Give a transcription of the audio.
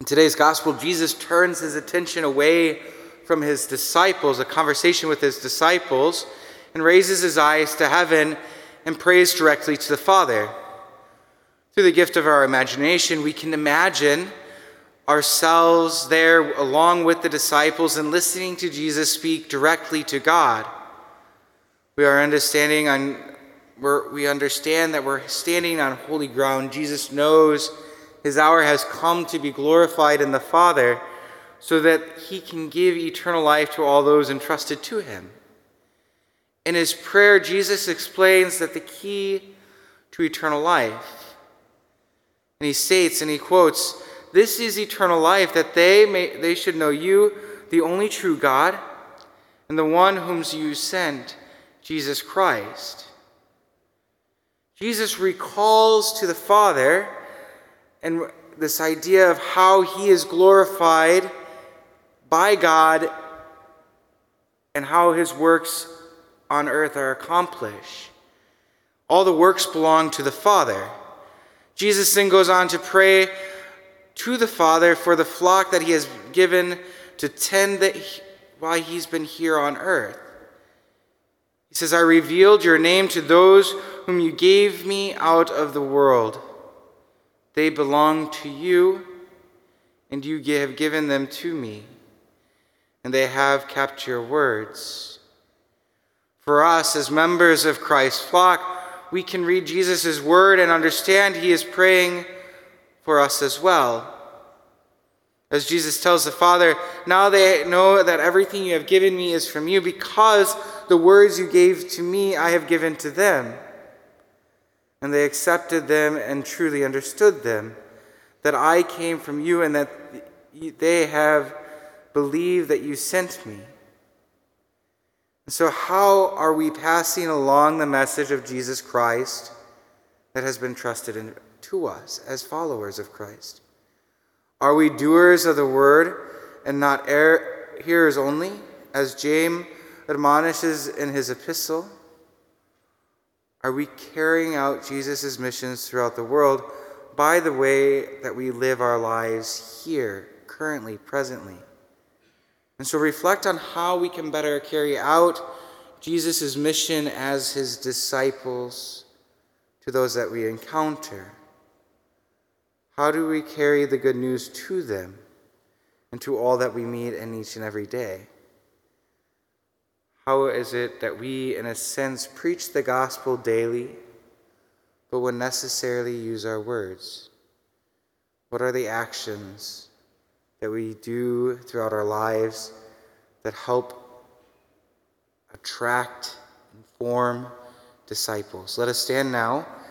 In today's gospel, Jesus turns his attention away from his disciples, a conversation with his disciples, and raises his eyes to heaven and prays directly to the Father. Through the gift of our imagination, we can imagine ourselves there along with the disciples and listening to Jesus speak directly to God. We are understanding on we understand that we're standing on holy ground. Jesus knows his hour has come to be glorified in the Father so that he can give eternal life to all those entrusted to him. In his prayer, Jesus explains that the key to eternal life, and he states and he quotes, This is eternal life, that they, may, they should know you, the only true God, and the one whom you sent, Jesus Christ. Jesus recalls to the Father and this idea of how he is glorified by God and how his works on earth are accomplished. All the works belong to the Father. Jesus then goes on to pray to the Father for the flock that he has given to tend that while he's been here on earth. He says, I revealed your name to those whom you gave me out of the world. They belong to you, and you have given them to me, and they have kept your words. For us, as members of Christ's flock, we can read Jesus' word and understand he is praying for us as well. As Jesus tells the Father, now they know that everything you have given me is from you because the words you gave to me I have given to them. And they accepted them and truly understood them, that I came from you and that they have believed that you sent me. So, how are we passing along the message of Jesus Christ that has been trusted in, to us as followers of Christ? Are we doers of the word and not hearers only, as James admonishes in his epistle? Are we carrying out Jesus' missions throughout the world by the way that we live our lives here, currently, presently? And so reflect on how we can better carry out Jesus' mission as his disciples to those that we encounter. How do we carry the good news to them and to all that we meet in each and every day? How is it that we, in a sense, preach the gospel daily, but when necessarily use our words? What are the actions that we do throughout our lives that help attract and form disciples? Let us stand now